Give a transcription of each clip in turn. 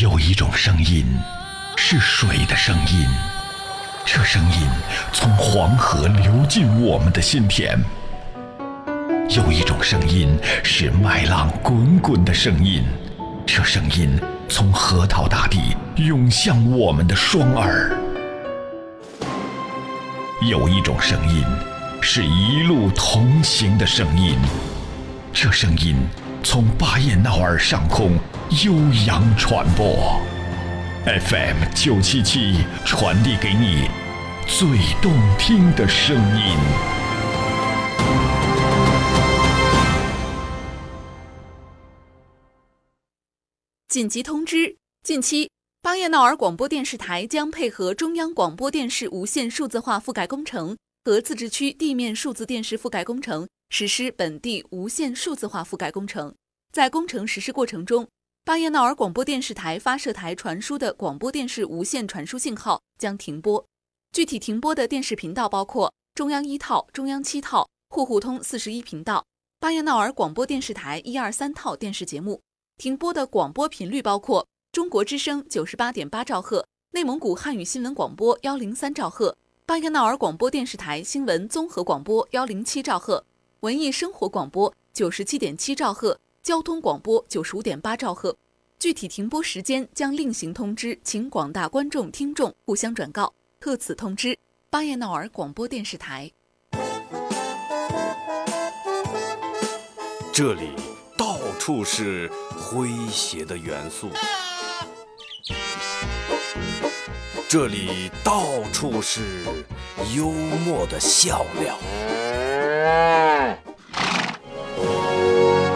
有一种声音，是水的声音，这声音从黄河流进我们的心田；有一种声音是麦浪滚滚的声音，这声音从河套大地涌向我们的双耳；有一种声音是一路同行的声音，这声音从巴彦淖尔上空。悠扬传播，FM 九七七传递给你最动听的声音。紧急通知：近期，巴彦淖尔广播电视台将配合中央广播电视无线数字化覆盖工程和自治区地面数字电视覆盖工程，实施本地无线数字化覆盖工程。在工程实施过程中，巴彦淖尔广播电视台发射台传输的广播电视无线传输信号将停播。具体停播的电视频道包括中央一套、中央七套、户户通四十一频道、巴彦淖尔广播电视台一二三套电视节目。停播的广播频率包括中国之声九十八点八兆赫、内蒙古汉语新闻广播幺零三兆赫、巴彦淖尔广播电视台新闻综合广播幺零七兆赫、文艺生活广播九十七点七兆赫。交通广播九十五点八兆赫，具体停播时间将另行通知，请广大观众听众互相转告。特此通知，巴彦淖尔广播电视台。这里到处是诙谐的元素，这里到处是幽默的笑料。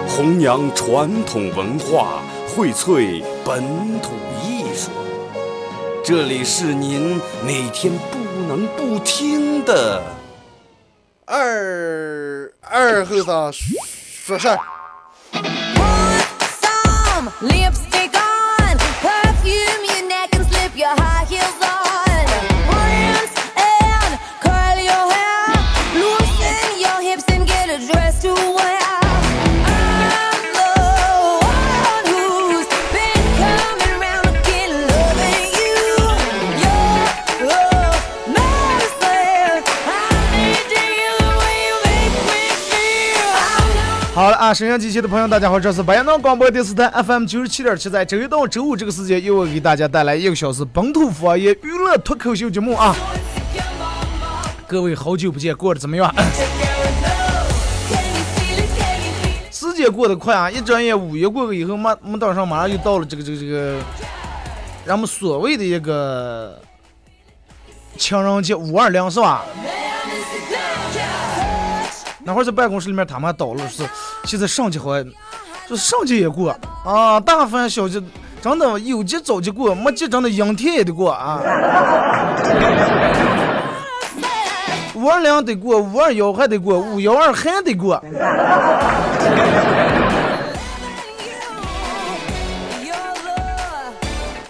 弘扬传统文化，荟萃本土艺术。这里是您每天不能不听的二二后生说事儿。好了沈阳机器的朋友，大家好，这是白彦淖尔广播电视台 FM 九十七点七，在周一到周五这个时间，由我给大家带来一个小时本土方言娱乐脱口秀节目啊。各位好久不见，过得怎么样？时间过得快啊，一转眼五月过去以后，马没等上，马上就到了这个这个这个，咱们所谓的一个情人节五二零是吧？那会儿在办公室里面，他们还叨了是，现在上节好像，说上节也过啊，大份小节真的有节早节过，没节真的阴天也得过啊。五二零得过，五二幺还得过，五幺二还得过。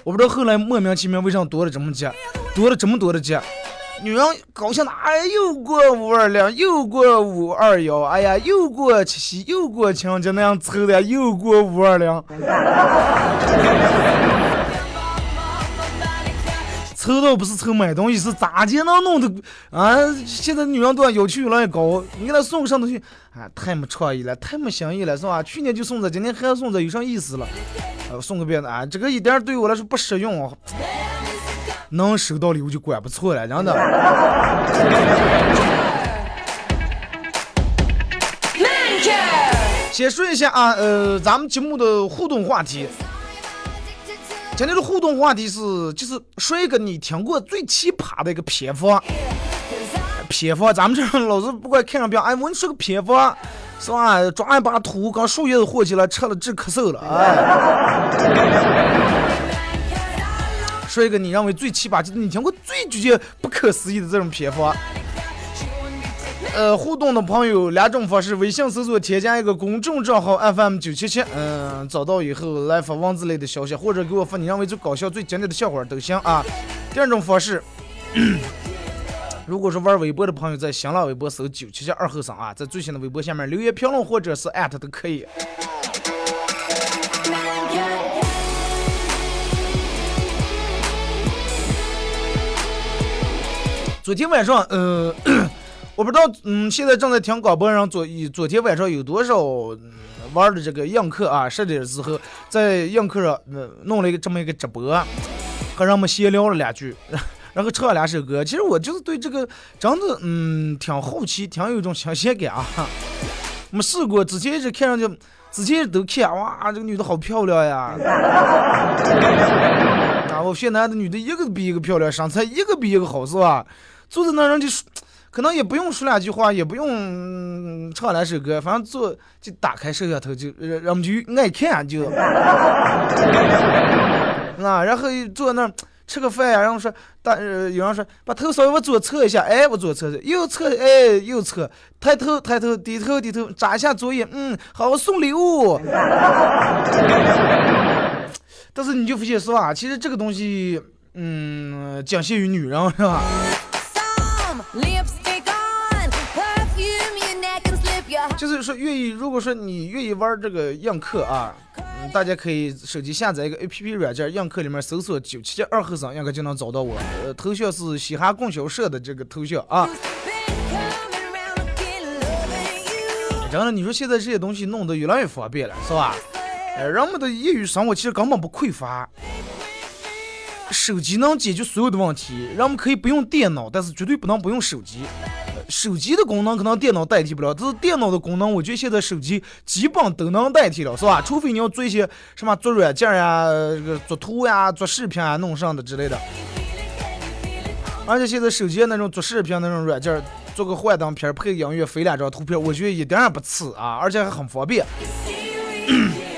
我不知道后来莫名其妙为啥多了这么节，多了这么多的节。女人高兴的，哎，又过五二零，又过五二幺，哎呀，又过七夕，又过情人节，那样凑的，又过五二零，抽到不是抽买东西，是咋就能弄的啊？现在女人都要求越来越高，你给她送个什么东西？啊，太没创意了，太没新意了，是吧？去年就送这，今年还要送这，有啥意思了？呃，送个别的啊，这个一点对我来说不实用。能收到礼物就管不错了，真的。先说一下啊，呃，咱们节目的互动话题。今天的互动话题是，就是说一个你听过最奇葩的一个偏方。偏方，咱们这老是不管看上病，哎，我你说个偏方，是吧？抓一把土，刚树叶子和起来，吃了治咳嗽了，哎。说一个你认为最奇葩，就是你听过最觉得不可思议的这种偏方。呃，互动的朋友两种方式：微信搜索添加一个公众账号 FM 九七七，嗯，找到以后来发文字类的消息，或者给我发你认为最搞笑、最经典的笑话都行啊。第二种方式，如果是玩微博的朋友，在新浪微博搜九七七二后生啊，在最新的微博下面留言评论或者是艾特都可以。昨天晚上，呃，我不知道，嗯，现在正在听广播上昨昨天晚上有多少玩的这个映客啊？十点之后在映客上弄了一个这么一个直播，和人们闲聊了两句，然后唱了两首歌。其实我就是对这个真的，嗯，挺好奇，挺有一种新鲜感啊。没试过，之前一直看上去，之前都看，哇，这个女的好漂亮呀！啊，我现男的女的一个比一个漂亮，身材一个比一个好，是吧？坐在那人就可能也不用说两句话，也不用唱两首歌，反正坐就打开摄像头就，人人们就爱看就。啊，然后坐那儿。吃个饭呀，然后说，大，有人说把头稍微往左侧一下，哎，我左侧，右侧，哎，右侧，抬头，抬头，低头，低头，眨一下左眼，嗯，好，送礼物。但是你就发现是吧？其实这个东西，嗯，仅限于女人，是吧？就是说，愿意，如果说你愿意玩这个映客啊。大家可以手机下载一个 A P P 软件，映客里面搜索九七二后生，应该就能找到我。呃，头像是嘻哈供销社的这个头像啊。真的，你说现在这些东西弄得越来越方便了，是吧？哎，人们的业余生活其实根本不匮乏，手机能解决所有的问题。人们可以不用电脑，但是绝对不能不用手机。手机的功能可能电脑代替不了，但是电脑的功能，我觉得现在手机基本都能代替了，是吧？除非你要做一些什么做软件呀、这个做图呀、做视频啊、弄上的之类的。而且现在手机那种做视频那种软件，做个幻灯片配音乐飞两张图片，我觉得一点也不次啊，而且还很方便。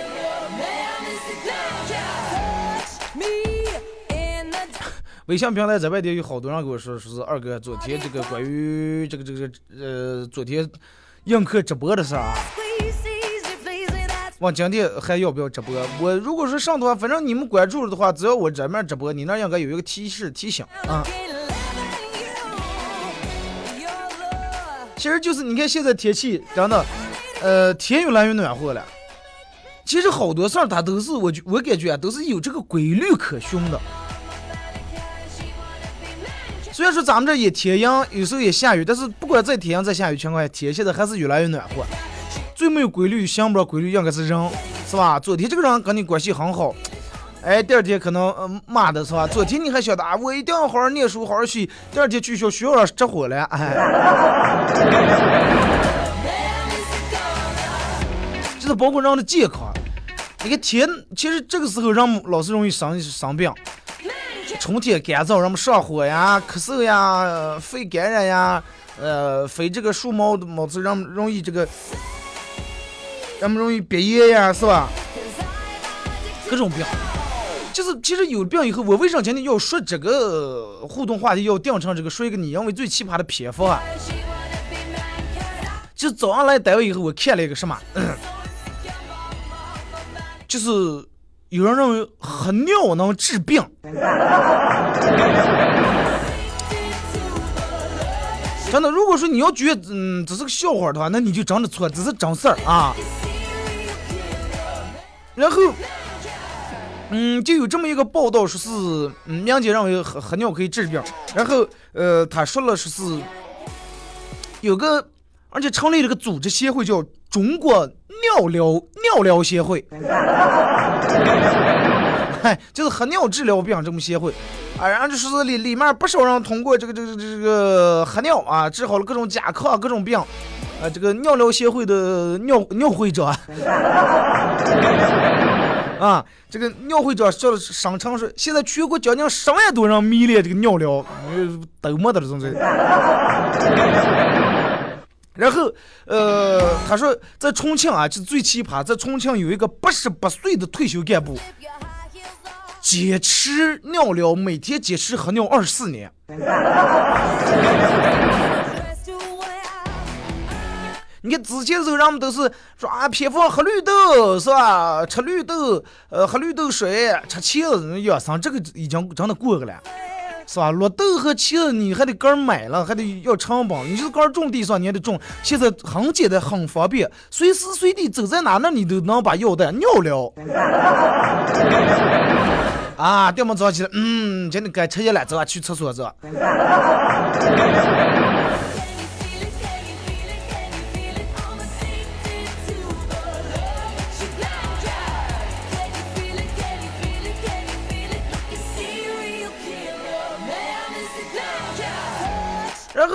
微信平台在外地有好多人跟我说，说是二哥昨天这个关于这个这个呃昨天映客直播的事儿啊，我今天还要不要直播？我如果说上的话，反正你们关注了的话，只要我这面直播，你那应该有一个提示提醒啊。其实就是你看现在天气真的，呃天越来越暖和了。其实好多事儿它都是我我感觉啊都是有这个规律可循的。虽然说咱们这也天阴，有时候也下雨，但是不管再天阴再下雨情况下，天现在还是越来越暖和。最没有规律、想不着规律应该是人，是吧？昨天这个人跟你关系很好，哎，第二天可能嗯骂的是吧？昨天你还晓得啊，我一定要好好念书，好好学。第二天取消学校着火了，哎。就是包括人的健康，你看天，其实这个时候人老是容易生生病。春天干燥，人们上火呀、咳嗽呀、肺感染呀，呃，非这个树毛的毛子，人们容易这个，人们容易鼻炎呀，是吧？各种病，就是其实有病以后，我为啥今天要说这个互动话题，要定成这个说一个你认为最奇葩的偏方啊？就早上来单位以后，我看了一个什么，就是。有人认为喝尿能治病，真的。如果说你要觉得嗯这是个笑话的话，那你就真的错，这是真事儿啊。然后，嗯，就有这么一个报道，说是嗯，民间认为喝喝尿可以治病。然后，呃，他说了说是有个，而且成立了个组织协会，叫中国尿疗尿疗协会。嗨，就是喝尿治疗病这么协会，啊，然后就说是里里面不少人通过这个这个这个喝尿啊，治好了各种甲亢各种病，啊，这个尿疗协会的尿尿会长，啊，这个尿会长叫商城说，现在全国将近十万多人迷恋这个尿疗，都没得了，总之。然后，呃，他说在重庆啊，就最奇葩，在重庆有一个八十八岁的退休干部，坚持尿疗，每天坚持喝尿二十四年。你看之前的时候，人们都是说啊，偏方喝绿豆是吧？吃绿豆，呃，喝绿豆水，吃茄子养生，这个已经真的过去了。是吧？绿豆和茄子你还得个买了，还得要成本。你就是个种地上，你还得种。现在很简单，很方便，随时随地走在哪，那你都能把药袋尿了。啊，第二天早起来，嗯，今天该吃夜了，走啊，去厕所走。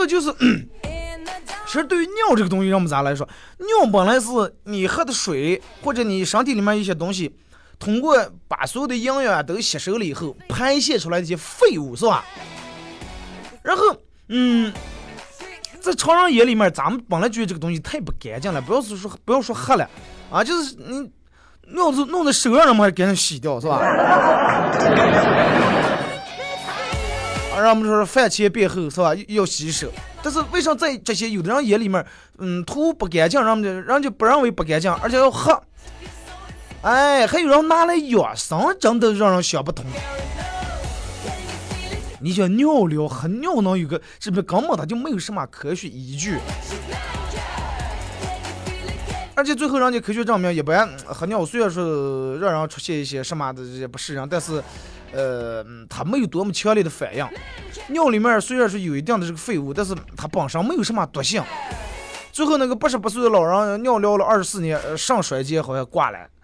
就是，其实对于尿这个东西，让我们咋来说？尿本来是你喝的水或者你身体里面一些东西，通过把所有的营养都吸收了以后，排泄出来的一些废物，是吧？然后，嗯，在常人眼里面，咱们本来觉得这个东西太不干净了，不要是说不要说喝了啊，就是你尿子弄在手上，人们还给人洗掉，是吧？让我们说饭前便后是吧？要洗手。但是为啥在这些有的人眼里面，嗯，图不干净，人家人家不认为不干净，而且要喝。哎，还有人拿来养生，真的让人想不通。你想尿疗和尿能有个，是不是根本它就没有什么科学依据？而且最后人家科学证明，一般喝尿虽然说让人出现一些什么的这些不适应，但是。呃，它没有多么强烈的反应。尿里面虽然是有一定的这个废物，但是它本身没有什么毒性。最后那个八十八岁的老人尿尿了二十四年，肾衰竭好像挂了。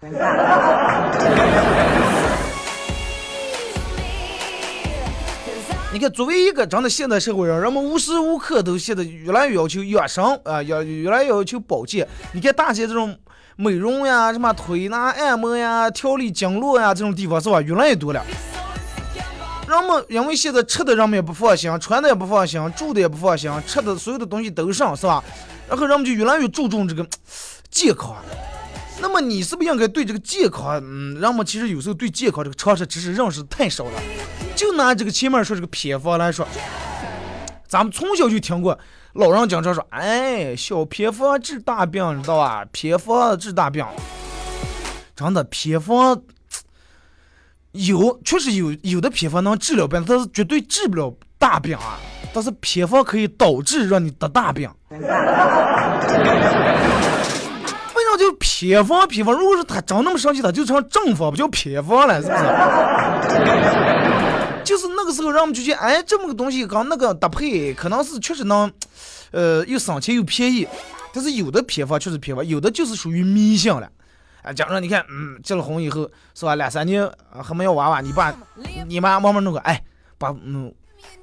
你看，作为一个真的现代社会人，人们无时无刻都现在越来越要求养生啊，要越来越要求保健。你看大街这种。美容呀，什么推拿、按摩呀、调理经络呀，这种地方是吧？越来越多了。人们因为现在吃的人们也不放心，穿的也不放心，住的也不放心，吃的所有的东西都上是吧？然后人们就越来越注重这个健康。那么你是不是应该对这个健康？嗯，人们其实有时候对健康这个常识知识认识太少了。就拿这个前面说这个偏方来说，咱们从小就听过。老人经常说：“哎，小偏方治大病，知道吧？偏方治大病，真的偏方有，确实有有的偏方能治疗病，但是绝对治不了大病啊。但是偏方可以导致让你得大病。为啥叫偏方？偏方如果是他真那么神奇，他就成正方，不叫偏方了，是不是？就是那个时候，让我们就觉得，哎，这么个东西跟那个搭配，可能是确实能。”呃，又省钱又便宜，但是有的偏方确实偏方，有的就是属于迷信了。啊，假如你看，嗯，结了婚以后是吧，两三年还没有娃娃，你爸、你妈慢慢弄个，哎，把嗯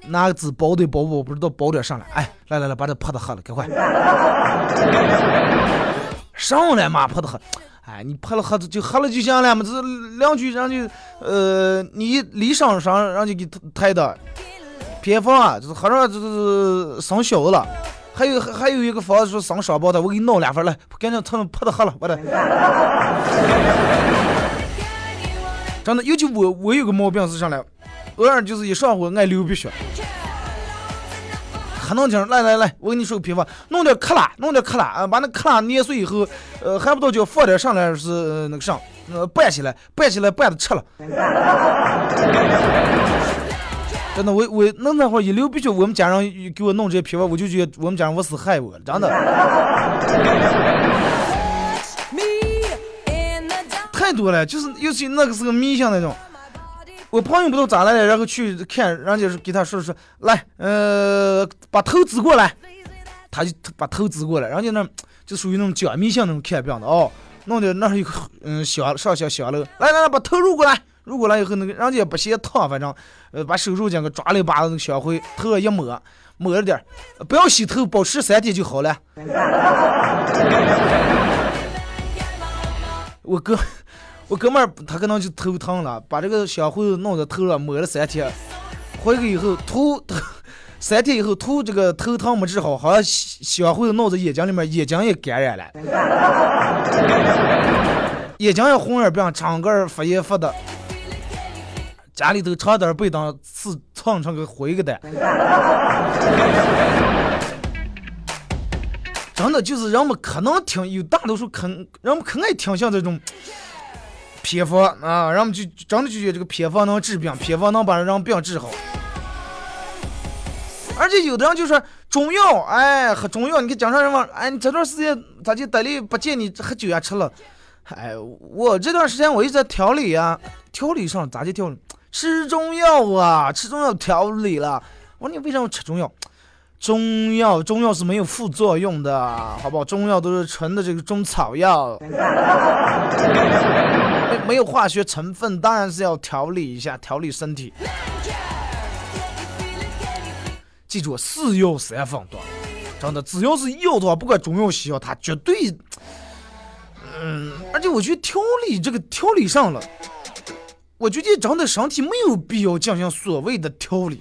拿个纸包的包包，不知道包点上来，哎，来来来，把这破的喝了，赶快。上来嘛，破的喝，哎，你破了喝就喝了就行了嘛，这两句人就呃，你离上上，人家给抬的偏方啊，就是喝上就是生小了。还有还有一个房子说生双胞胎，我给你弄两份来，赶紧他们泡的喝了，我的。真的，尤其我我有个毛病是啥呢？偶尔就是一上火爱流鼻血。还能听？来来来，我给你说个偏方，弄点克拉，弄点克拉啊，把那克拉捏碎以后，呃，还不到就放点上来是那个上，呃，拌起来，拌起来拌着吃了。真的，我我那那会儿一流鼻血，我们家人给我弄这些偏方，我就觉得我们家人我是害我，真的。太多了，就是尤其那个是个迷信那种。我朋友不知道咋来了，然后去看，人家给他说说，来，呃，把头指过来，他就把头指过来，人家那就属于那种假迷信那种看病的哦，弄的那有个嗯小上小小楼，来来来，把头入过来。入过来以后，那个人家也不嫌烫，反正，呃，把手术这个抓了一把那个香灰，头上一抹，抹了点不要洗头，保持三天就好了。我哥，我哥们儿他可能就头疼了，把这个香灰弄在头上抹了三天，回去以后头，三天以后头这个头疼没治好，好像香灰弄在眼睛里面，眼睛也感染了，眼睛也红眼病，长个发炎发的。家里头长点被当是蹭成个灰个的，真的就是人们可能听有大多数可人们可爱听像这种偏方啊，人们就真的就觉得这个偏方能治病，偏方能把人病治好。而且有的人就说中药，哎，喝中药，你看经常人嘛，哎，你这段时间咋就得力不见你喝酒呀吃了？哎，我这段时间我一直在调理呀，调理上咋就调？吃中药啊，吃中药调理了。我说你为什么吃中药？中药中药是没有副作用的，好不好？中药都是纯的这个中草药，没 没有化学成分，当然是要调理一下，调理身体。记住，是药三分毒，真的，只要是药的话，不管中药西药，它绝对，嗯，而且我觉得调理这个调理上了，我觉得真的身体没有必要进行所谓的调理。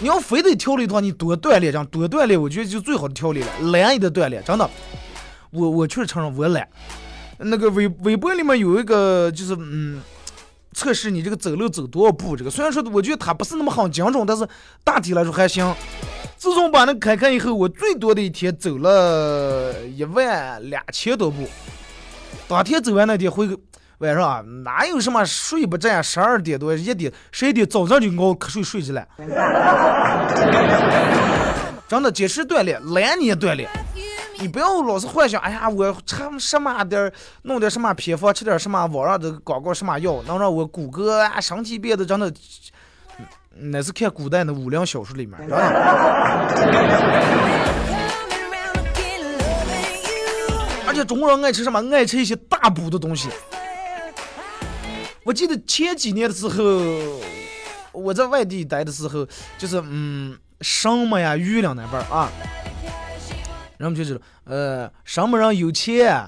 你要非得调理的话，你多锻炼，这样多锻炼，我觉得就最好的调理了。懒也得锻炼，真的，我我确实承认我懒。那个微微博里面有一个，就是嗯。测试你这个走路走多少步？这个虽然说我觉得它不是那么很精准，但是大体来说还行。自从把那开开以后，我最多的一天走了一万两千多步。当天走完那天回晚上，哪有什么睡不着？十二点多一点十一点早上就熬瞌睡睡着了。真的，坚持锻炼，懒你也锻炼。你不要老是幻想，哎呀，我吃什么点，弄点什么偏方，吃点什么网上的广告什么药，能让我骨骼啊身体变得真的，那是看古代的武梁小说里面，而且中国人爱吃什么？爱吃一些大补的东西。我记得前几年的时候，我在外地待的时候，就是嗯，什么呀，榆林那边啊。人们就知道，呃，什么人有钱啊？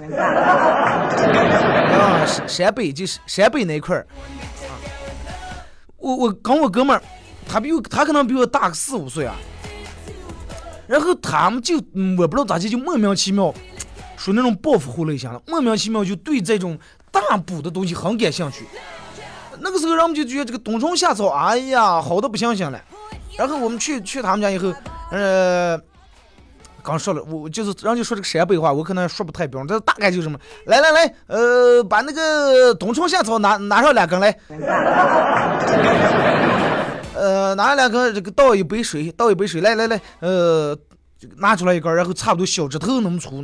陕北就是陕北那块儿啊。我我跟我哥们儿，他比我他可能比我大个四五岁啊。然后他们就我不知道咋就就莫名其妙，属那种暴富户类型的，莫名其妙就对这种大补的东西很感兴趣。那个时候，人们就觉得这个冬虫夏草，哎呀，好的不行行了。然后我们去去他们家以后，呃。刚说了，我就是人家说这个陕北话，我可能说不太标准，但是大概就是什么，来来来，呃，把那个冬虫夏草拿拿上两根来，呃，拿两根，这个倒一杯水，倒一杯水，来来来，呃，拿出来一根，然后差不多小指头那么粗，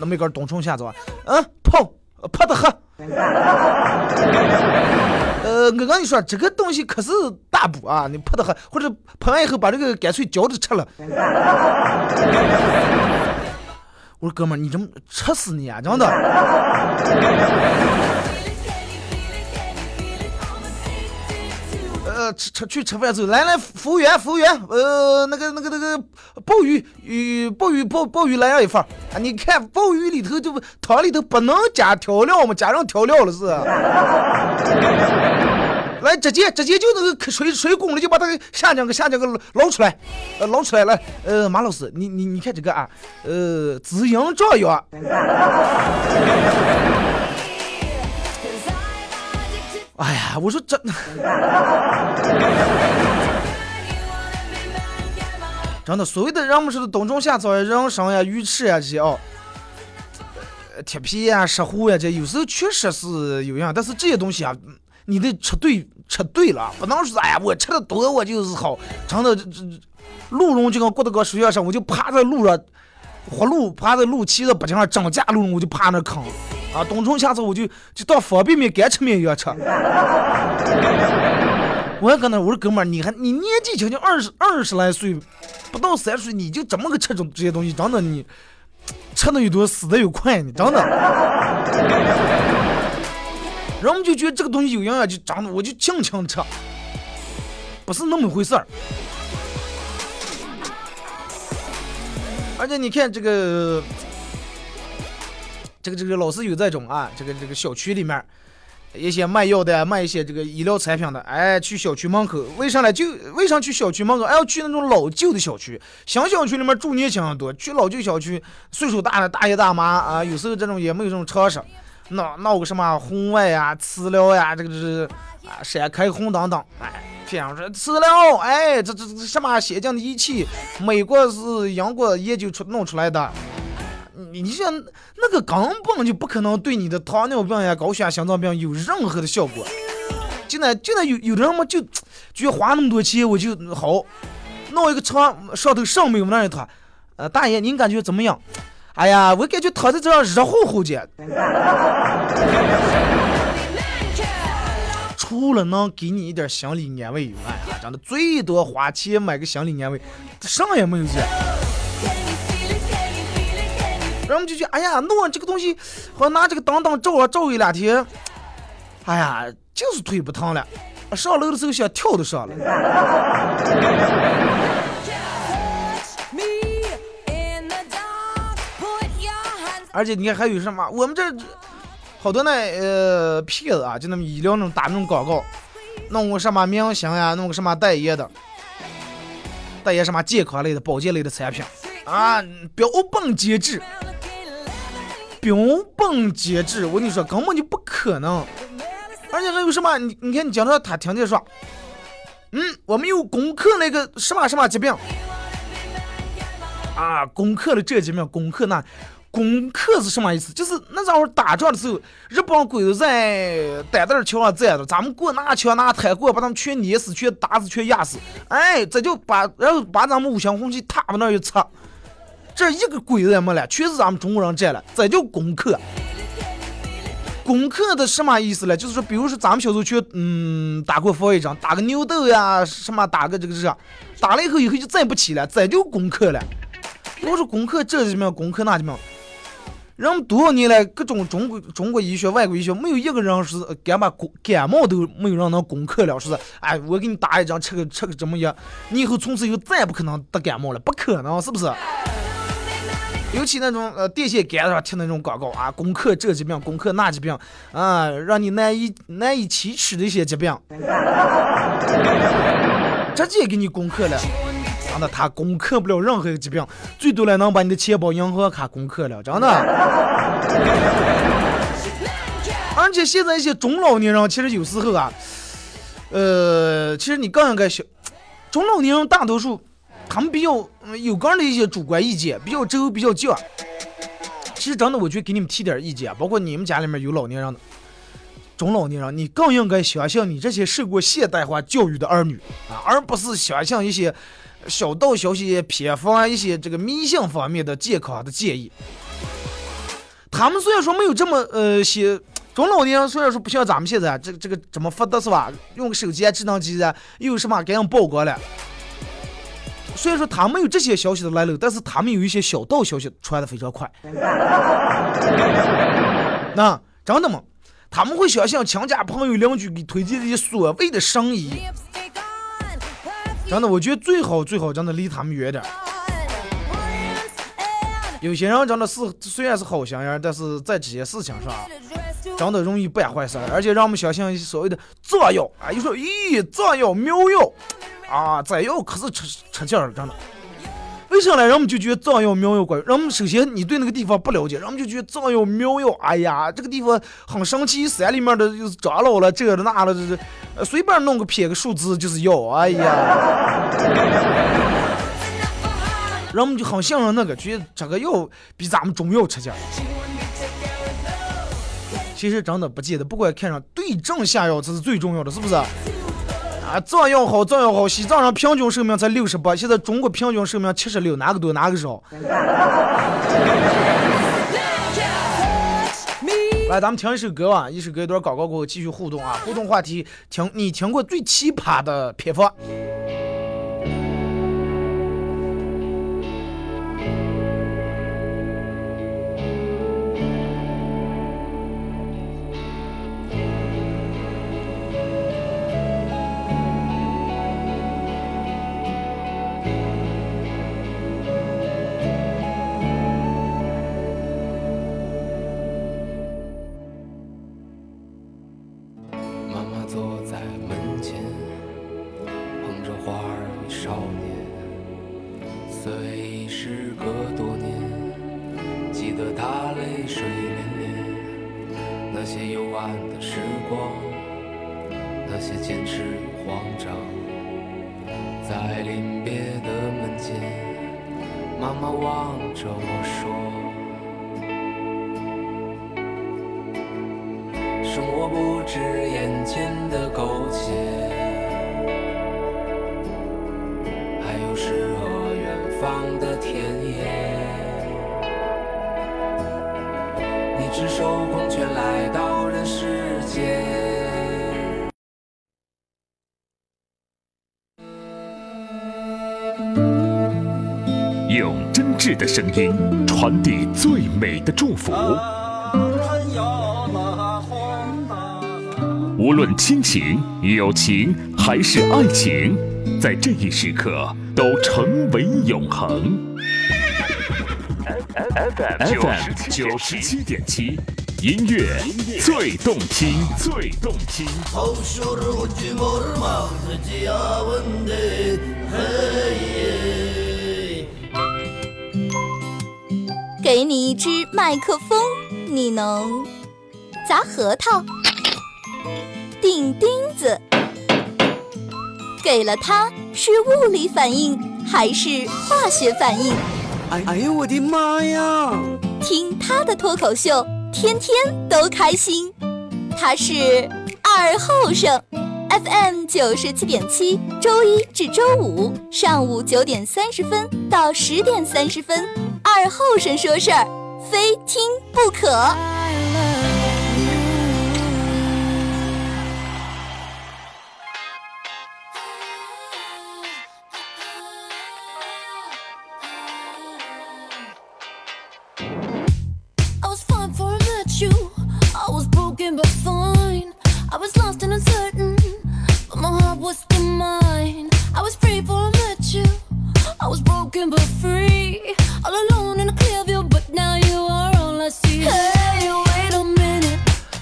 那么一根冬虫夏草，嗯，泡泡的喝。呃，我跟你说，这个东西可是大补啊！你泡的很，或者泡完以后把这个干脆嚼着吃了。我说哥们儿，你这么吃死你啊？真的。呃，吃吃去吃饭时候，来来，服务员，服务员，呃，那个那个那个鲍鱼，鱼鲍鱼鲍鲍鱼来上一份啊！你看鲍鱼里头就汤里头不能加调料吗？加上调料了是？来，直接直接就那个水水滚了，就把它个下江给下江给捞出来，呃，捞出来了。呃，马老师，你你你看这个啊，呃，滋阴壮阳。哎呀，我说真，真的，所谓的人们说的冬虫夏草呀、人参呀、鱼翅呀这些哦，铁皮呀、石斛呀，这有时候确实是有用，但是这些东西啊，你得吃对吃对了，不能说哎呀，我吃的多我就是好。真的，这这鹿茸就跟郭德纲说相声，我就趴在路上，活路趴在路骑着脖颈上涨价鹿茸，我就趴那啃。啊，冬虫夏草我就就当方便面、干吃面一样吃。我还跟他我说哥们儿，你还你年纪轻轻二十二十来岁，不到三十岁你就怎么个吃这这些东西，真的你吃的又多，死的又快，你真的。人们就觉得这个东西有营养，就长得我就轻轻吃，不是那么回事儿。而且你看这个。这个这个老是有这种啊，这个这个小区里面，一些卖药的、卖一些这个医疗产品的，哎，去小区门口，为啥呢？就为啥去小区门口？哎，要去那种老旧的小区，新小区里面住年轻人多，去老旧小区，岁数大的大爷大妈啊，有时候这种也没有这种常识，闹闹个什么红外呀、磁疗呀，这个是啊，闪开红等等，哎，偏说磁疗，哎，这这这什么先进的仪器，美国是英国研究出弄出来的。你像那个根本就不可能对你的糖尿病呀、高血压、心脏病有任何的效果。就那就那有有的人嘛，就就花那么多钱，我就好弄一个床上头上面有那一套。呃，大爷您感觉怎么样？哎呀，我感觉躺在这上热乎乎的。除了能给你一点心理安慰以外啊，真的最多花钱买个心理安慰，啥也没有劲。然后我们就觉得，哎呀，弄这个东西，好像拿这个当当照啊照一两天，哎呀，就是腿不疼了。上楼的时候想跳都上了。而且你看还有什么？我们这好多那呃骗子啊，就那么医疗那种打那种广告，弄个什么明星呀，弄个什么代言的，代言什么健康类的、保健类的产品啊，标本兼治，标本兼治，我跟你说根本就不可能。而且还有什么？你你看，你讲到他听见说，嗯，我们有攻克那个什么什么疾病啊，攻克了这疾病，攻克那。攻克是什么意思？就是那时候打仗的时候，日本鬼子在单道桥上站着，咱们过那桥那滩过，把他们全捏死、全打死、全压死。哎，这就把然后把咱们五星红旗踏往那一插，这一个鬼子也没了，全是咱们中国人占了。这叫攻克。攻克的什么意思呢？就是说，比如说咱们小时候去嗯打过防疫仗，打个牛痘呀，什么打个这个这，打了以后以后就再不起了，这就攻克了。我说攻克这什么？攻克那什么？人们多少年来，各种中国中国医学、外国医学，没有一个人是敢把感感冒都没有人能攻克了。说是，哎，我给你打一针，吃个吃个怎么样？你以后从此以后再也不可能得感冒了，不可能，是不是？尤其那种呃电线杆上贴那种广告啊，攻克这疾病，攻克那疾病，啊，让你难以难以启齿的一些疾病，直接给你攻克了。真的，他攻克不了任何一个疾病，最多了能把你的钱包、银行卡攻克了。真的。而且现在一些中老年人，其实有时候啊，呃，其实你更应该学，中老年人大多数他们比较有个人的一些主观意见，比较轴，比较犟。其实真的，我觉得给你们提点意见，包括你们家里面有老年人的，中老年人，你更应该相信你这些受过现代化教育的儿女啊，而不是相信一些。小道消息、偏方一些这个迷信方面的健康的建议，他们虽然说没有这么呃些中老年人，虽然说不像咱们现在这这个这么发达是吧？用手机啊、智能机啊，又有什么给人曝光了。虽然说他们有这些消息的来路，但是他们有一些小道消息传的非常快。那真的吗？他们会相信亲家朋友邻居给推荐的一些所谓的生意。真的，我觉得最好最好，真的离他们远点儿。有些人真的是虽然是好心眼，但是在这些事情上，真的容易办坏事，而且让我们相信所谓的造谣啊，又说咦藏药妙药啊，这药可是出出劲了，真的。为啥呢？人们就觉得藏药妙药管用，人们首先你对那个地方不了解，人们就觉得藏药妙药，哎呀，这个地方很神奇，山里面的又是长老了，这的那了，这这，随便弄个撇个数字就是药，哎呀，人们就很信任那个，觉得这个药比咱们中药吃劲。其实真的不见得，不管看上对症下药，这是最重要的，是不是？啊，这样好，这样好。西藏人平均寿命才六十八，现在中国平均寿命七十六，哪个多哪个少？来，咱们听一首歌啊，一首歌一段广告过后继续互动啊，互动话题，听你听过最奇葩的偏方。是眼前的苟且还有诗和远方的田野。你赤手空拳来到人世间用真挚的声音传递最美的祝福。无论亲情、友情还是爱情，在这一时刻都成为永恒。FM 九十七点七，音乐最动听，最动听。给你一支麦克风，你能砸核桃、钉钉子。给了它，是物理反应还是化学反应？哎哎呦我的妈呀！听他的脱口秀，天天都开心。他是二后生，FM 九十七点七，周一至周五上午九点三十分到十点三十分。二后生说事儿，非听不可。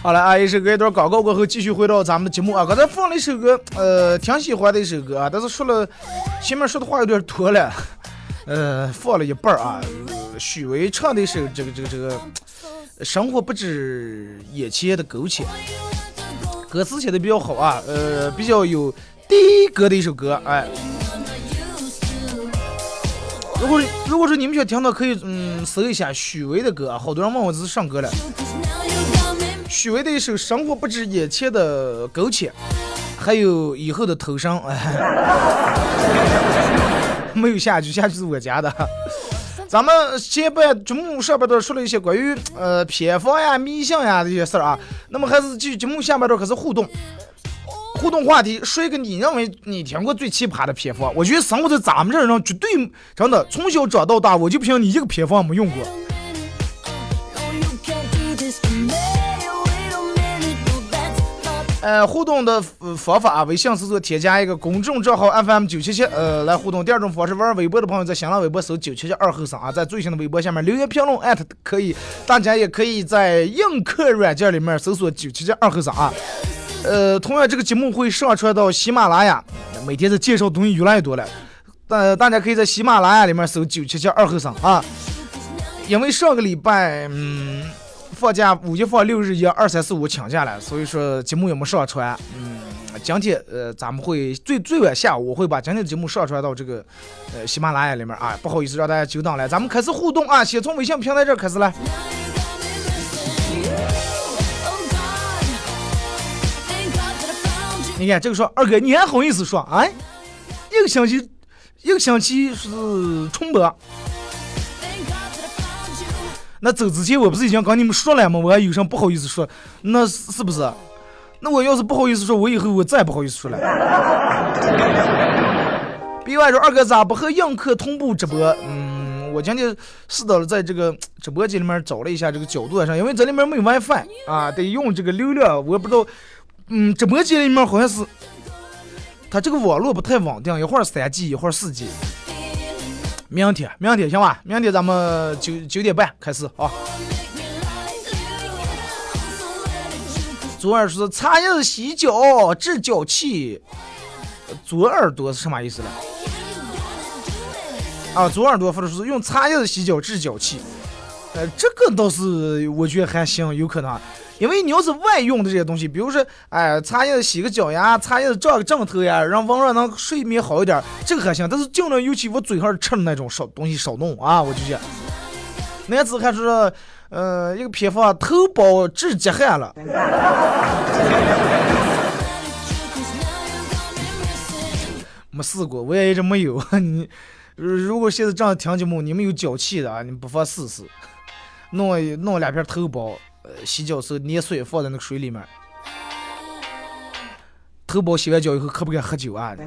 好了啊，一首歌一段广告过后，继续回到咱们的节目啊。刚才放了一首歌，呃，挺喜欢的一首歌啊，但是说了前面说的话有点多了，呃，放了一半啊。许巍唱的一首这个这个这个，生活不止眼前的苟且，歌词写的比较好啊，呃，比较有第一歌的一首歌，哎。如果如果说你们想听到，可以嗯搜一下许巍的歌，好多人问我这是上歌了。许巍的一首《生活不止眼前的苟且》，还有以后的投生，没有下句，下句是我家的。咱们前半节目上半段说了一些关于呃偏方呀、迷信呀这些事儿啊，那么还是继续节目下半段开始互动，互动话题，说一个你认为你听过最奇葩的偏方？我觉得生活在咱们这儿上绝对真的，从小长到大，我就不信你一个偏方没用过。呃，互动的方法，微信搜索添加一个公众账号 FM 九七七，呃，来互动。第二种方式，玩微博的朋友在新浪微博搜九七七二后生啊，在最新的微博下面留言评论艾特可以。大家也可以在映客软件里面搜索九七七二后生啊。呃，同样这个节目会上传到喜马拉雅，每天的介绍东西越来越多了，大大家可以在喜马拉雅里面搜九七七二后生啊。因为上个礼拜，嗯。放假五一放六日一二三四五请假了，所以说节目也没上传。嗯，今天呃咱们会最最晚下午我会把今天的节目上传到这个呃喜马拉雅里面啊，不好意思让大家久等了。咱们开始互动啊，先从微信平台这开始来。你看这个说二哥你还好意思说啊？一个星期一个星期是重播。那走之前我不是已经跟你们说了吗？我还有什么不好意思说？那是不是？那我要是不好意思说，我以后我再也不好意思说了。另外说二哥咋不和映客同步直播？嗯，我今天试到了在这个直播间里面找了一下这个角度上，因为这里面没有 WiFi 啊，得用这个流量。我不知道，嗯，直播间里面好像是它这个网络不太稳定，一会儿三 G，一会儿四 G。明天，明天行吧？明天咱们九九点半开始啊。左耳说擦叶洗脚治脚气，左耳朵是什么意思呢？啊，左耳朵或者说是用擦叶洗脚治脚气，呃，这个倒是我觉得还行，有可能。因为你要是外用的这些东西，比如说，哎，擦叶子洗个脚呀，擦叶子照个枕头呀，让晚上能睡眠好一点，这个还行。但是尽量尤其我嘴上吃的那种少东西少弄啊，我就讲。男子还说，呃，一个偏方，头孢治结汗了。没试过，我也一直没有。你如果现在这样听节目，你们有脚气的啊，你不妨试试，弄弄两片头孢。呃，洗脚时候捏碎放在那个水里面，头孢洗完脚以后可不敢喝酒啊！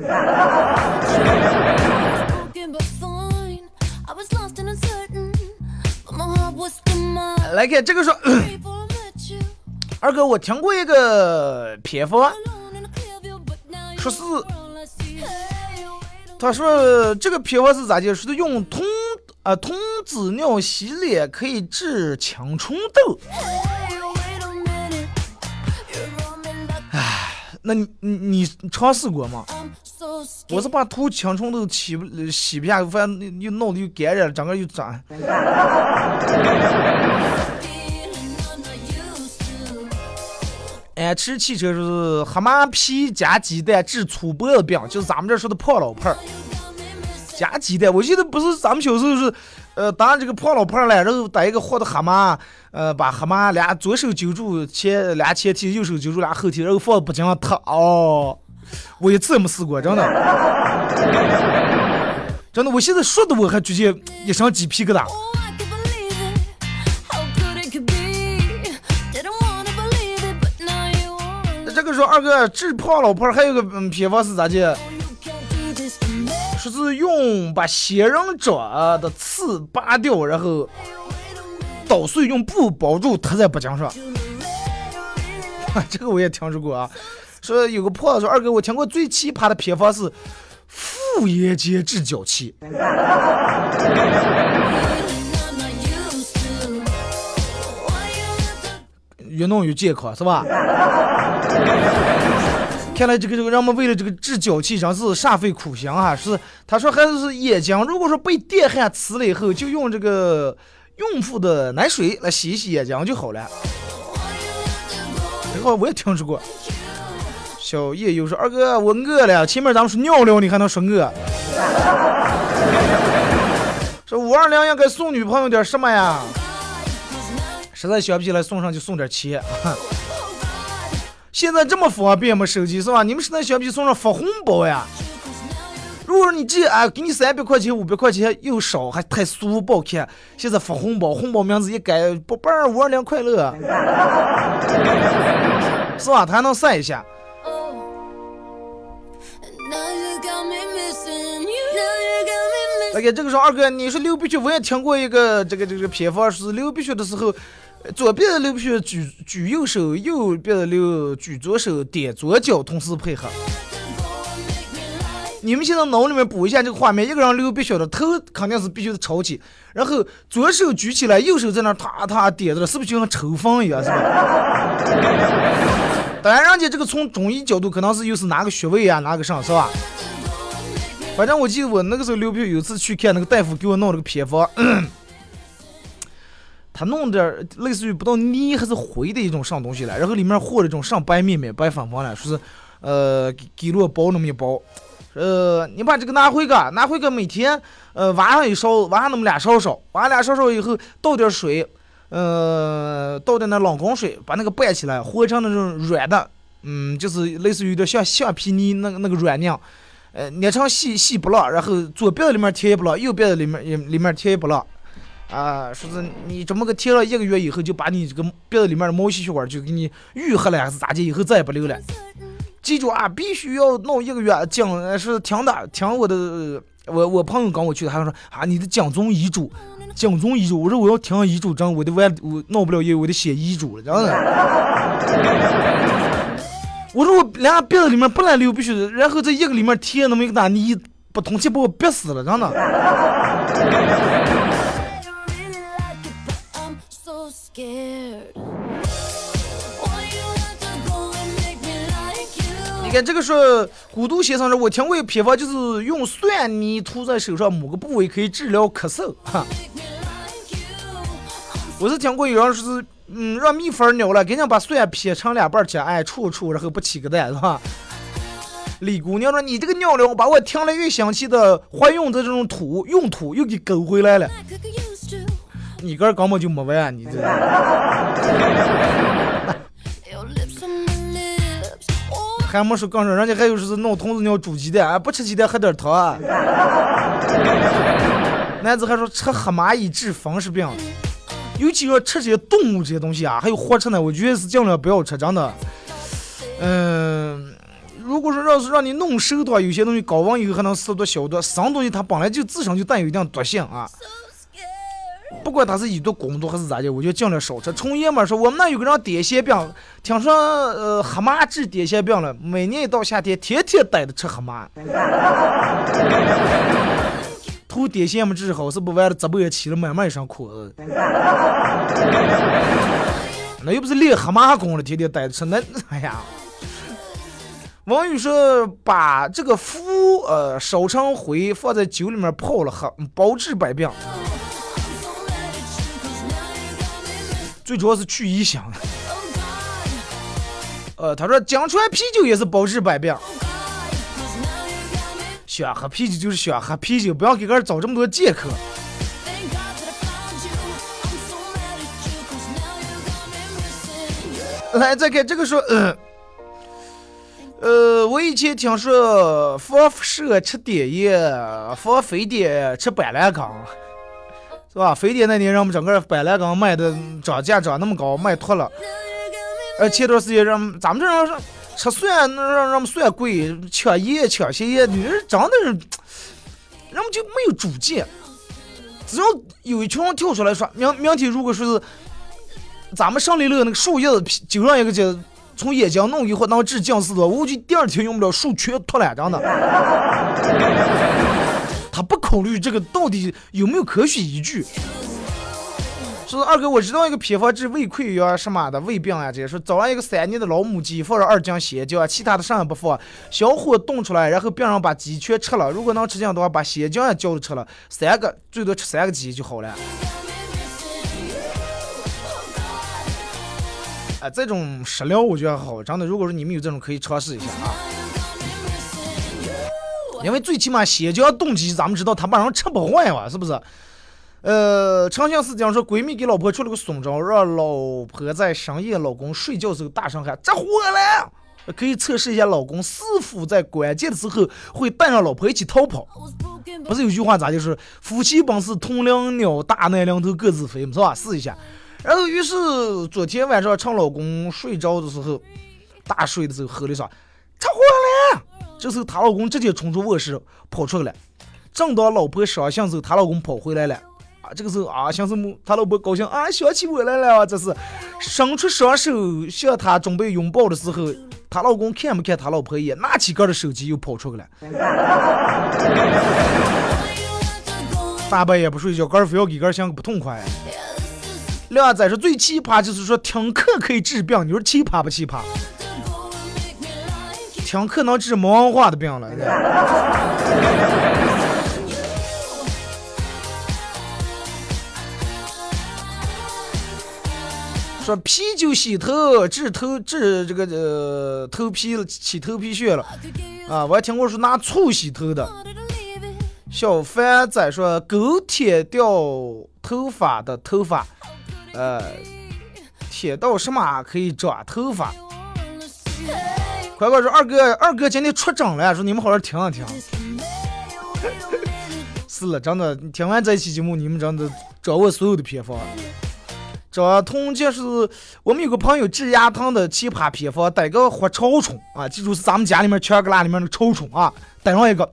来看这个说，二哥，我听过一个偏方，说是，他说这个偏方是咋的？说的用童啊童子尿洗脸可以治青春痘。唉，那你你你尝试过吗？我是把头青春痘洗不洗不下，反正又弄得又感染了，整个又长。哎，吃汽车说是蛤蟆皮加鸡蛋治粗脖子病，就是咱们这说的破老婆儿。加鸡蛋，我记得不是咱们小时候是，呃，当这个胖老婆儿了，然后带一个活的蛤蟆，呃，把蛤蟆俩左手揪住前俩前蹄，右手揪住俩后蹄，然后放不筋上烫。哦，我一次也没试过，真的，真的，我现在说的我还直接一身鸡皮疙瘩。这个说二哥治胖老婆儿还有个嗯偏方是咋的？说是用把仙人掌的刺拔掉，然后捣碎，用布包住，贴在脖颈上。这个我也听说过啊。说有个婆子说二哥，我听过最奇葩的偏方是妇炎洁治脚气。越弄越健康是吧？看来这个这个人们为了这个治脚气，真是煞费苦心啊！是他说还是眼睛，如果说被电焊刺了以后，就用这个孕妇的奶水来洗一洗眼睛就好了。这个我也听说过。小叶又说二哥我饿了，前面咱们说尿尿，你还能说饿？说五二零应该送女朋友点什么呀？实在想不起来送上就送点钱。现在这么方便吗？手机是吧？你们实在想不起送上发红包呀？如果说你这啊，给你三百块钱、五百块钱又少，还太俗不好看。现在发红包，红包名字一改，宝贝儿五二零快乐，是吧？他还能晒一下。OK，这个时候二哥，你说流鼻血，我也听过一个这个这个偏方，是流鼻血的时候。左边的流鼻血举举右手，右边的流举左手，点左脚，同时配合。你们现在脑里面补一下这个画面：一个人流鼻血的头肯定是必须得朝起，然后左手举起来，右手在那踏踏点着，是不是就像抽风一样？是吧？当然，人家这个从中医角度可能是又是哪个穴位啊，哪个上是吧？反正我记得我那个时候流鼻血，有次去看那个大夫给我弄了个偏方。他弄点类似于不到泥还是灰的一种上东西来，然后里面和了一种上白面面白粉粉来，说是呃给给了包那么一包，呃你把这个拿回个，拿回个每天呃晚上一烧，晚上那么俩勺烧，晚上俩勺烧以后倒点水，呃倒点那冷宫水，把那个拌起来和成那种软的，嗯就是类似于有点像橡皮泥那个那个软样，呃捏成细细不落，然后左边的里面贴一不落，右边的里面也里面贴一不落。啊，说是你这么个贴了一个月以后，就把你这个鼻子里面的毛细血管就给你愈合了，还是咋地？以后再也不流了。记住啊，必须要弄一个月。讲是听的，听我的，我我朋友跟我去的，他说啊，你的讲宗遗嘱，讲宗遗嘱。我说我要听遗嘱，真我得完，我弄不了业，我得写遗嘱了，真的。我说我俩鼻子里面不能流鼻血，然后在一个里面贴那么一个大泥，不通气把我憋死了，真的。看这个是古都先生说，我听过一个偏方，就是用蒜泥涂在手上某个部位可以治疗咳嗽。哈，我是听过有人说是，嗯，让蜜蜂咬了，赶紧把蒜撇成两半切，哎，杵杵，然后不起个蛋，是吧？李姑娘说，你这个尿疗把我听了越想气的怀孕的这种土用土又给勾回来了。你个根本就没完，你这。还没说刚说，人家还有是弄童子尿煮鸡蛋，啊，不吃鸡蛋喝点汤啊。男子还说吃黑蚂蚁治风湿病，尤其要吃这些动物这些东西啊，还有活吃呢，我觉得是尽量不要吃，真的。嗯，如果说要是让你弄熟的话，有些东西高温以后还能吃多消毒，生东西它本来就自身就带有一定毒性啊。不管它是以毒攻毒还是咋的，我就尽量少吃。从爷们说，我们那有个人癫痫病，听说呃黑麻治癫痫病了，每年一到夏天，天天逮着吃黑麻。头癫痫没治好，是不完了，直播也起了，慢慢一身苦。那又不是练黑马功了，天天逮着吃那，哎呀。王宇说：“把这个符呃烧成灰，放在酒里面泡了喝，包治百病。最主要是去异香。呃，他说江川啤酒也是包治百病。想喝啤酒就是想喝啤酒，不要给个人找这么多借口。”来，再看这个说，呃，呃，我以前听说防射吃碘液，防非典吃板蓝根，是吧？非典那年，让我们整个板蓝根卖的涨价涨那么高，卖脱了。呃，前段时间让咱们这人说吃蒜，让让们蒜贵，抢盐抢咸盐，女人真的是，人们就没有主见。只要有一群人跳出来说，明明天如果说是。咱们胜利乐那个树叶子就让一个就从眼睛弄一会能治近视的，我就第二天用不了树全脱了，真的。他不考虑这个到底有没有科学依据。说二哥，我知道一个偏方治胃溃疡什么的胃病啊，这些说找了一个三年的老母鸡，放上二斤鲜椒，其他的啥也不放，小火炖出来，然后病人把鸡全吃了。如果能吃进的话，把鲜椒也浇着吃了，三个最多吃三个鸡就好了。啊，这种食疗我觉得好，真的。如果说你们有这种，可以尝试一下啊。因为最起码鲜椒炖鸡，咱们知道它把人吃不坏嘛，是不是？呃，长相思讲说，闺蜜给老婆出了个损招，让老婆在深夜老公睡觉时候大声喊着火了，可以测试一下老公是否在关键的时候会带上老婆一起逃跑。不是有句话咋就是夫妻本是同林鸟，大难临头各自飞，是吧？试一下。然后，于是昨天晚上趁老公睡着的时候，大睡的时候，喝了啥？着火了！这时候她老公直接冲出卧室跑出来了。正当老婆伤心时候，她老公跑回来了。啊，这个时候啊，像是么？他老婆高兴啊，想起我来了。这是伸出双手向他准备拥抱的时候，她老公看没看他老婆一眼，拿起个的手机又跑出去了。大半夜不睡觉，个非要给个想个不痛快。靓仔说最奇葩就是说听课可以治病，你说奇葩不奇葩？听课能治没文化的病了。说啤酒洗头治头治这个呃头皮起头皮屑了啊！我还听过说拿醋洗头的。小凡仔说狗舔掉头发的头发。呃，舔到什么可以长头发？快快说，二哥，二哥今天出征了，说你们好好听一听。是了，真的，听完这期节目，你们真的掌握所有的偏方。这同就是我们有个朋友治牙疼的奇葩偏方，带个活超虫啊，记住是咱们家里面墙旮旯里面的超虫啊，带上一个，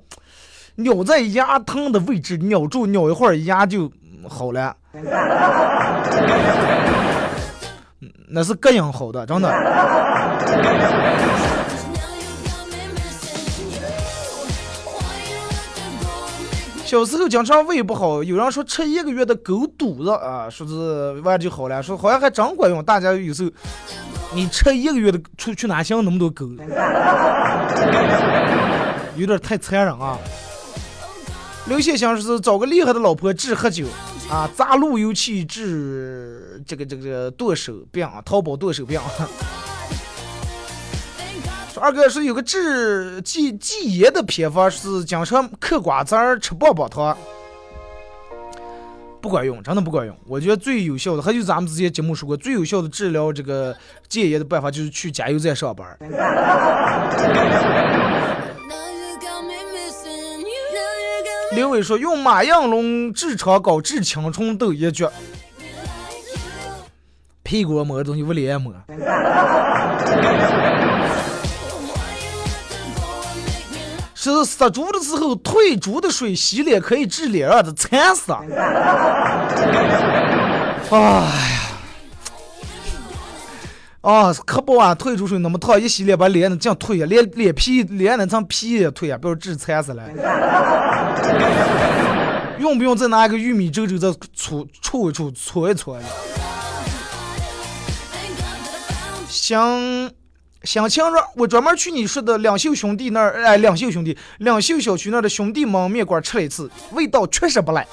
咬在牙疼的位置，咬住，咬一会儿，牙就好了。那是膈应好的，真的。小时候经常胃不好，有人说吃一个月的狗肚子啊，说是完就好了，说好像还真管用。大家有时候你吃一个月的，出去哪像那么多狗？有点太残忍啊！刘先生是找个厉害的老婆治喝酒。啊，砸路由器治这个这个剁手病，淘宝剁手病。说二哥说有个治忌忌炎的偏方是经常嗑瓜子儿吃棒棒糖，不管用，真的不管用。我觉得最有效的，还有咱们之前节目说过，最有效的治疗这个戒烟的办法就是去加油站上班。刘伟说：“用马应龙痔疮膏治青春痘一绝，屁股抹的东西物理按是杀猪的时候退猪的水洗脸可以治脸上的残色。哎呀，啊，可不啊，退出水那么烫，一洗脸把脸这样退呀，脸脸皮脸那层皮也退呀，不要治惨死了。用不用再拿一个玉米粥粥再搓搓一搓搓一搓？想想清楚，我专门去你说的两秀兄弟那儿，哎，两秀兄弟，两秀小区那儿的兄弟焖面馆吃了一次，味道确实不赖。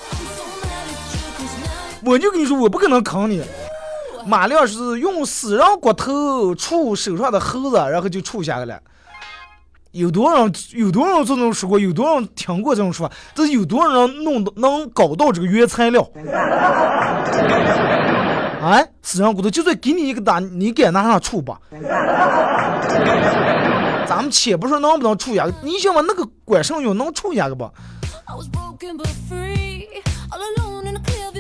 我就跟你说，我不可能坑你。马亮是用死人骨头杵手上的猴子，然后就杵下来了。有多少人有多少人这种说过？有多少人听过这种说法？这有多少人弄能搞到这个原材料？哎，死人骨头，就算给你一个打，你敢拿上杵吧？咱们且不说能不能处下，你想嘛，那个管上用能处下个不？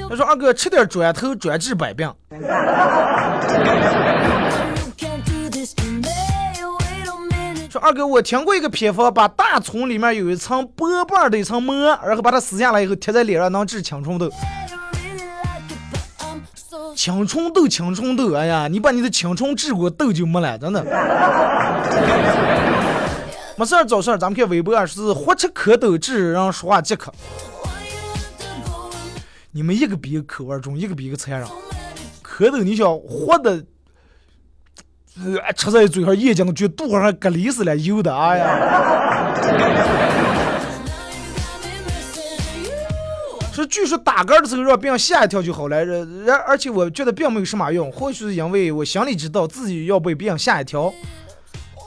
他说：“二哥，吃点砖头专治百病。”说二哥，我听过一个偏方，把大葱里面有一层薄薄的一层膜，然后把它撕下来以后贴在脸上，能治青春痘。青春痘，青春痘，哎呀，你把你的青春治过，痘就没了，真的。没事儿找事儿，咱们看微博啊是活吃蝌蚪治人说话即可。你们一个比一个口味重，一个比一个残忍。蝌蚪，你想活的，呃，吃在嘴上，眼睛就肚上蛤蜊似的，油的，哎呀！说据说打嗝的时候让别人吓一跳就好了，然而且我觉得并没有什么用，或许是因为我心里知道自己要被别人吓一跳，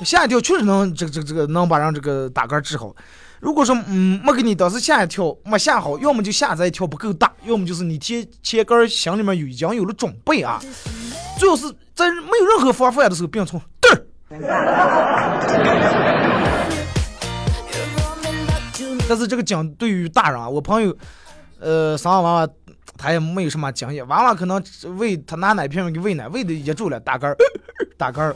吓一跳确实能这个这个这个能把人这个打嗝治好。如果说嗯没给你当时吓一跳没吓好，要么就吓这一跳不够大，要么就是你前前根心里面有已经有了准备啊。最好是在没有任何方法的时候，别从嘚儿。但是这个讲对于大人啊，我朋友呃生完娃娃他也没有什么经验，娃娃可能喂他拿奶瓶给喂奶，喂的噎住了，打嗝儿打嗝儿。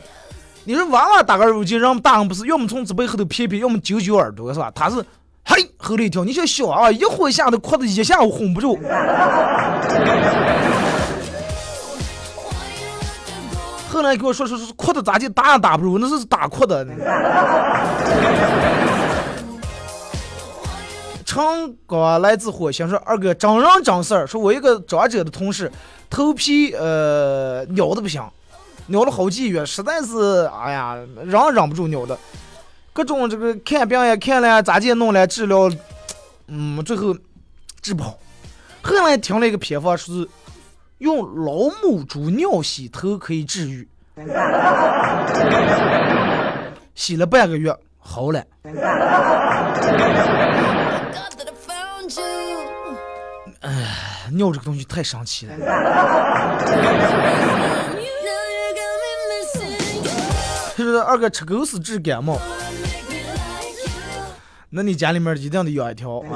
你说娃娃打嗝儿，我就，让大人不是要么从嘴巴后头撇撇，要么揪揪耳朵是吧？他是嘿吼了一跳，你像小娃娃一会吓得哭的一下午哄不住。后来给我说说说哭的咋就打也打不住，那是打哭的。成哥来自火星说二哥真人真事儿，说我一个长者的同事头皮呃扭的不行。尿了好几月，实在是，哎呀，忍忍不住尿的，各种这个看病也看了，咋地弄了治疗，嗯，最后治不好。后来听了一个偏方，说是用老母猪尿洗头可以治愈，洗了半个月好了。哎，尿这个东西太神奇了。他说二哥吃狗屎治感冒，那你家里面一定得养一条啊！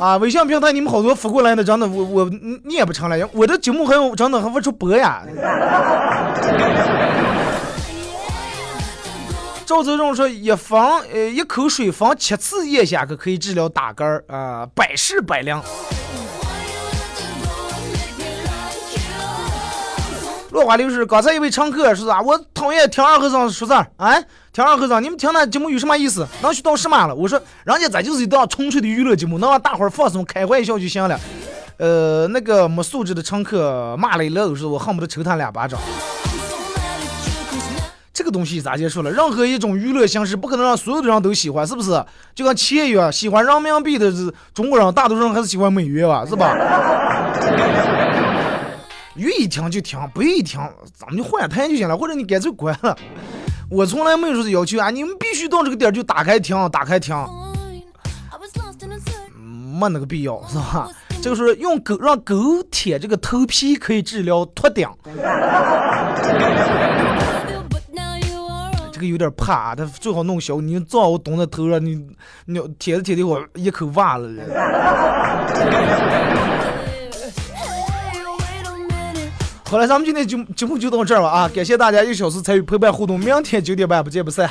啊，微信平台你们好多发过来的，真的我我念不成了，我的节目还有真的还不出播呀！赵泽荣说一方呃一口水放七次咽下去可以治疗打嗝儿啊，百试百灵。落花流水。刚才一位乘客说啥？我讨厌听二和尚说事儿。哎，听二和尚，你们听那节目有什么意思？能学到什么了？我说，人家这就是一档纯粹的娱乐节目，能让大伙儿放松、开怀一笑就行了。呃，那个没素质的乘客骂了一乐，是我恨不得抽他两巴掌。这个东西咋结束了？任何一种娱乐形式不可能让所有的人都喜欢，是不是？就跟钱一样，喜欢人民币的是中国人，大多数人还是喜欢美元吧，是吧？愿意听就听，不愿意听，咱们就换台就行了，或者你干脆关了。我从来没有说要求啊，你们必须到这个点就打开听，打开听，没那个必要，是吧？这个是用狗让狗舔这个头皮可以治疗秃顶，个有点怕，他最好弄小，你照我懂在头上，你你舔着舔着我一口挖了。好了，咱们今天节节目就到这儿了啊！感谢大家一小时参与陪伴互动，明天九点半不见不散。